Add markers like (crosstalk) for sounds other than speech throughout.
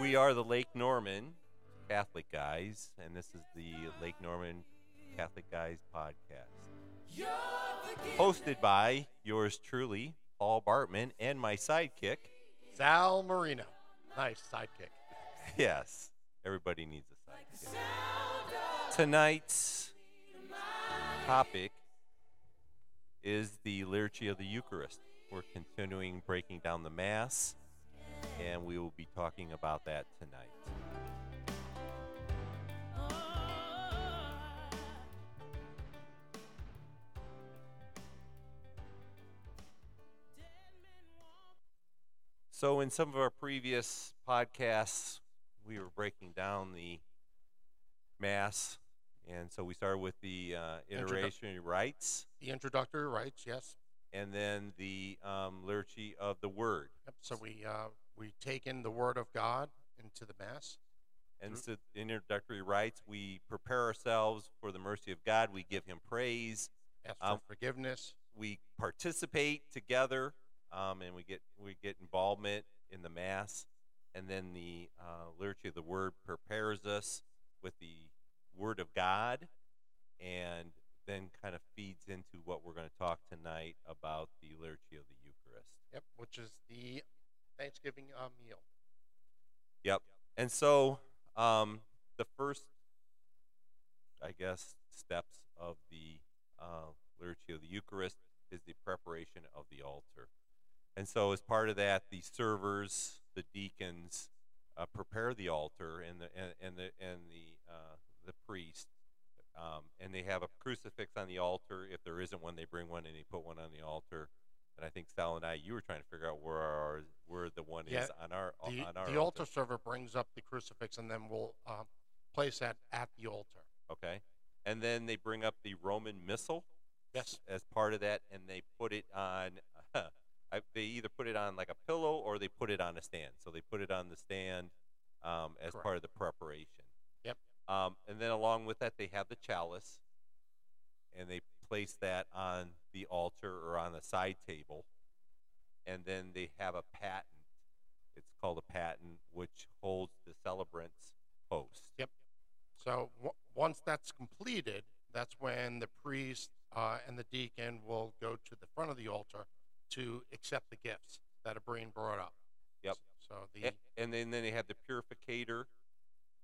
We are the Lake Norman Catholic Guys, and this is the Lake Norman Catholic Guys podcast. You're the gift Hosted by yours truly, Paul Bartman, and my sidekick. Sal Marino. Nice sidekick. Yes, everybody needs a sidekick. Tonight's topic is the liturgy of the Eucharist. We're continuing breaking down the Mass, and we will be talking about that tonight. So, in some of our previous podcasts, we were breaking down the Mass, and so we started with the uh, Introdu- iteration rites, The introductory rites, yes. and then the um, liturgy of the Word. Yep. So we uh, we take in the Word of God into the Mass. And so, in introductory rites, we prepare ourselves for the mercy of God. We give Him praise. Ask for Um, forgiveness. We participate together, um, and we get we get involvement in the Mass. And then the uh, liturgy of the Word prepares us with the Word of God, and then kind of feeds into what we're going to talk tonight about the liturgy of the Eucharist. Yep. Which is the Thanksgiving uh, meal. Yep. And so um, the first, I guess, steps of the uh, liturgy of the Eucharist is the preparation of the altar. And so, as part of that, the servers, the deacons, uh, prepare the altar, and the and, and the and the uh, the priest, um, and they have a crucifix on the altar. If there isn't one, they bring one and they put one on the altar. And I think Sal and I, you were trying to figure out where our where the one Yeah, is on our The, on our the altar server brings up the crucifix and then we'll uh, place that at the altar. Okay. And then they bring up the Roman Missal Yes. as part of that, and they put it on. (laughs) I, they either put it on like a pillow or they put it on a stand. So they put it on the stand um, as Correct. part of the preparation. Yep. Um, and then along with that, they have the chalice, and they place that on the altar or on the side table, and then they have a paten. It's called a paten, which holds the celebrant's host. Yep. So w- once that's completed, that's when the priest uh, and the deacon will go to the front of the altar to accept the gifts that are being brought up. Yep. So the A- and then, then they have the purificator,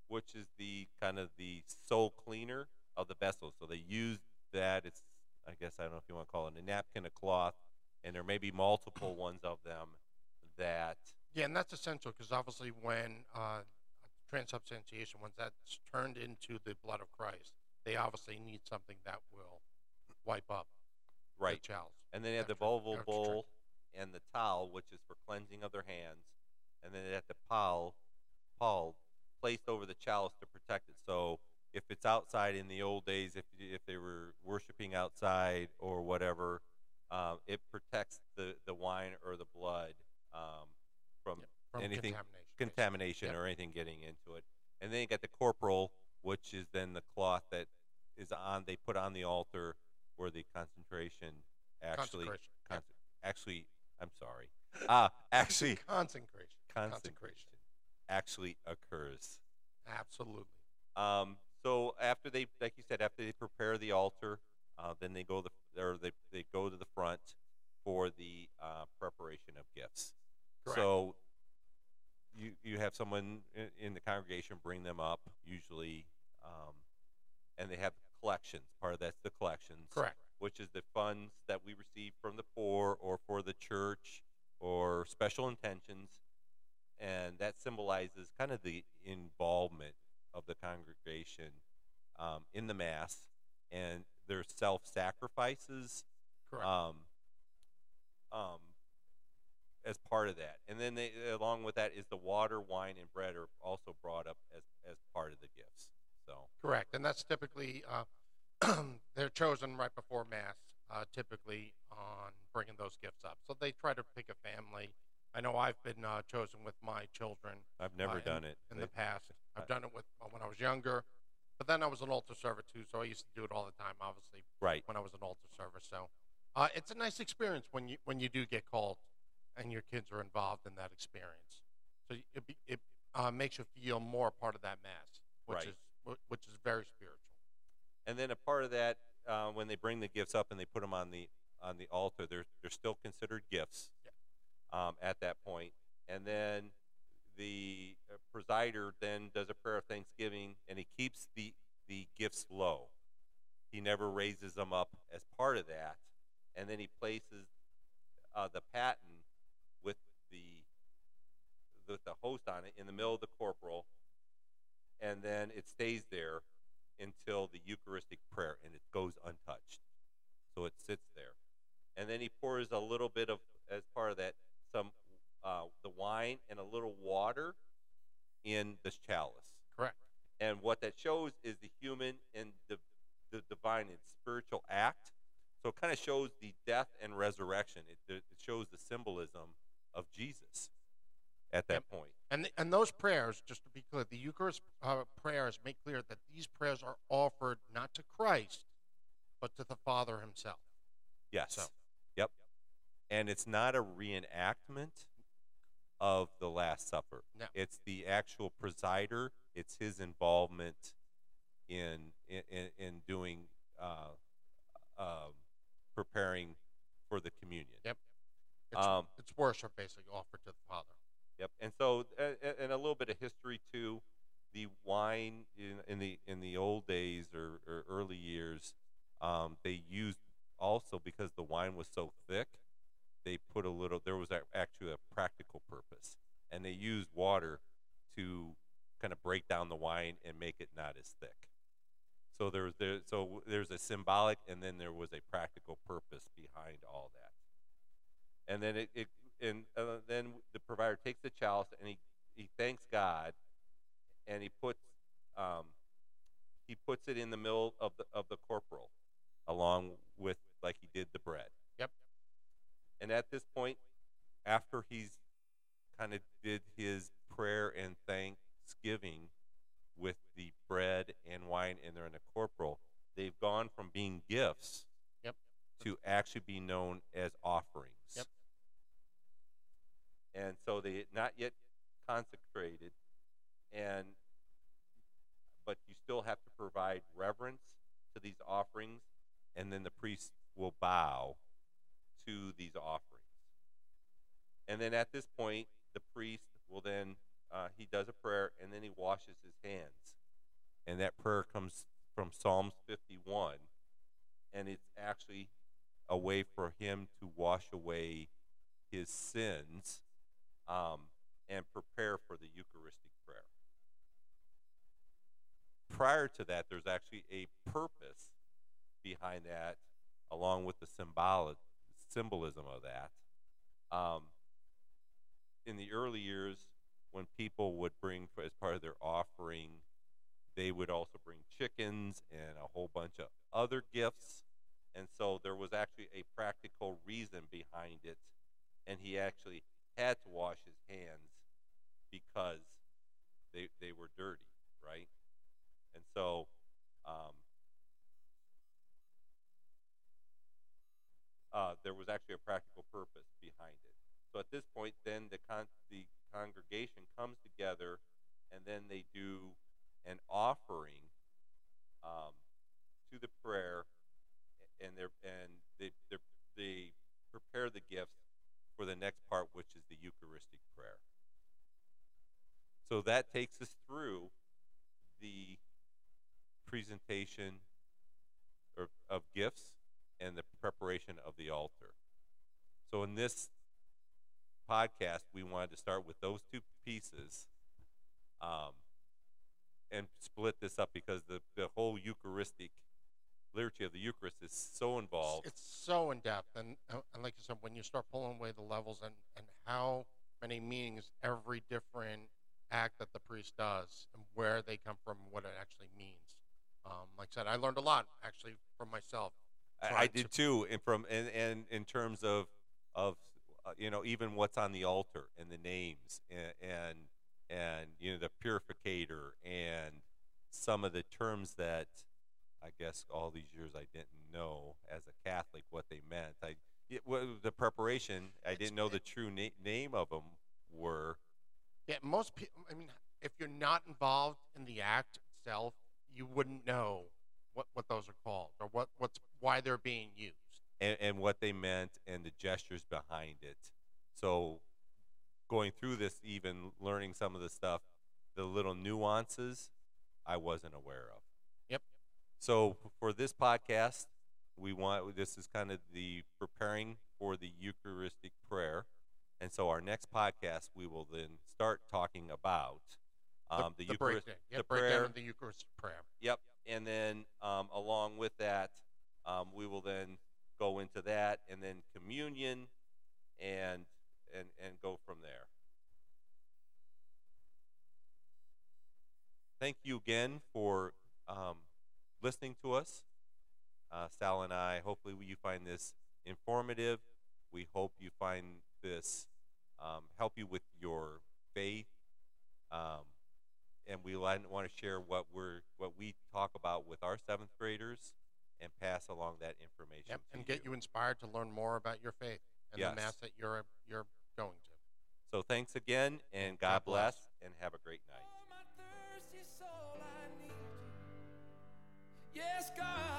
which is the kind of the sole cleaner of the vessel. So they use that. It's I guess I don't know if you want to call it a napkin, a cloth, and there may be multiple ones of them that Yeah, and that's essential because obviously when uh, transubstantiation, once that's turned into the blood of Christ, they obviously need something that will wipe up right. the chalice. And then they have the gotcha. bowl and the towel, which is for cleansing of their hands. And then they have the pall, pall placed over the chalice to protect it. So if it's outside in the old days, if if they were worshiping outside or whatever, um, it protects the, the wine or the blood um, from Yep, From anything- contamination. contamination Yep. or anything getting into it. And then you got the corporal, which is then the cloth that is on they put on the altar where the concentration actually Consecration. Yep. actually I'm sorry. (laughs) Uh actually (laughs) Consecration. consecration actually occurs. Absolutely. Um, so after they, like you said, after they prepare the altar, uh, then they go the or they they go to the front for the uh, preparation of gifts. Correct. So you you have someone in, in the congregation bring them up usually, um, and they have collections. Part of that's the collections, Correct. which is the funds that we receive from the poor or for the church or special intentions, and that symbolizes kind of the involvement of the congregation um, in the mass and their self sacrifices Correct. um, um, as part of that. And then they, along with that is the water, wine, and bread are also brought up as, as part of the gifts. So Correct, and that's typically uh, (clears throat) they're chosen right before mass. Uh, typically on bringing those gifts up, so they try to pick a family I know I've been uh, chosen with my children I've never uh, in- done it. in They- the past. I've done it with when I was younger, but then I was an altar server too, so I used to do it all the time. Obviously, right. when I was an altar server, so uh, it's a nice experience when you when you do get called and your kids are involved in that experience. So it it uh, makes you feel more part of that mass, which Right. is which is very spiritual. And then a part of that, uh, when they bring the gifts up and they put them on the on the altar, they're they're still considered gifts um, at that point. And then the uh, presider then does a prayer of thanksgiving, and he keeps the the gifts low. He never raises them up as part of that, and then he places uh, the paten with the with the host on it in the middle of the corporal, and then it stays there until the Eucharistic prayer, and it goes untouched. So it sits there, and then he pours a little bit of, as part of that, some uh, the wine and a little water in this chalice. Correct. And what that shows is the human and the, the divine and spiritual act. So it kind of shows the death and resurrection. It, it shows the symbolism of Jesus at that Yep. point. And and those prayers, just to be clear, the Eucharist uh, prayers make clear that these prayers are offered not to Christ, but to the Father Himself. Yes. So- Yep. And it's not a reenactment of the Last Supper. No. It's the actual presider. It's his involvement in in, in, in doing uh, um, preparing for the communion. Yep. It's, Um, it's worship basically offered to the Father. Yep. And so, uh, and a little bit of history too. The wine in, in the in the old days or, or early years, um, they used also because the wine was so thick, they put a little. There was actually a practical purpose, and they used water to kind of break down the wine and make it not as thick. So there's there so there's a symbolic, and then there was a practical purpose behind all that and then it, it and uh, then the provider takes the chalice and he he thanks God, and he puts um, he puts it in the middle of the of the corporal, along with like he did the bread. And at this point, after he's kind of did his prayer and thanksgiving with the bread and wine in there in the corporal, they've gone from being gifts Yep. to actually be known as offerings. Yep. And so they not yet consecrated, and but you still have to provide reverence to these offerings, and then the priest will bow to these offerings. And then at this point, the priest will then uh, he does a prayer, and then he washes his hands, and that prayer comes from Psalms 51, and it's actually a way for him to wash away his sins um, and prepare for the Eucharistic prayer. Prior to that, there's actually a purpose behind that, along with the symbolic symbolism of that. Um, in the early years, when people would bring as part of their offering, they would also bring chickens and a whole bunch of other gifts. And so there was actually a practical reason behind it. And he actually had to wash his hands because they, they were dirty, right? And so um, was actually a practical purpose behind it. So at this point, then the con- the congregation comes together, and then they do an offering um, to the prayer, and they and they they they prepare the gifts for the next part, which is the Eucharistic prayer. So that takes us through the presentation or, of gifts and the preparation of the altar. So in this podcast, we wanted to start with those two pieces um, and split this up because the, the whole Eucharistic liturgy of the Eucharist is so involved. It's so in depth, and uh, and like you said, when you start pulling away the levels and and how many meanings every different act that the priest does and where they come from, what it actually means. Um, like I said, I learned a lot actually from myself. I, I did too, and from and, and in terms of of uh, you know, even what's on the altar and the names and, and and you know the purificator and some of the terms that I guess all these years I didn't know as a Catholic what they meant. I it, well, the preparation I It's- didn't know the true na- name of them were. Yeah, most people. I mean, if you're not involved in the act itself, you wouldn't know what what those are called or what what's why they're being used. and, and what they meant and the gestures behind it. So, going through this, even learning some of the stuff, the little nuances, I wasn't aware of. Yep. So, for this podcast, we want this is kind of the preparing for the Eucharistic prayer, and so our next podcast we will then start talking about um, the, the Eucharist, breakdown, yeah, the breakdown prayer, of the Eucharistic prayer. Yep. And then um, along with that, um, we will then go into that and then communion and and and go from there. Thank you again for um, listening to us. Uh, Sal and I, hopefully you find this informative. We hope you find this um, help you with your faith. Um, and want to share what we're what we talk about with our seventh graders and pass along that information Yep, to and get you inspired to learn more about your faith and Yes. the mass that you're you're going to. So thanks again, and God, God bless. bless, and have a great night. For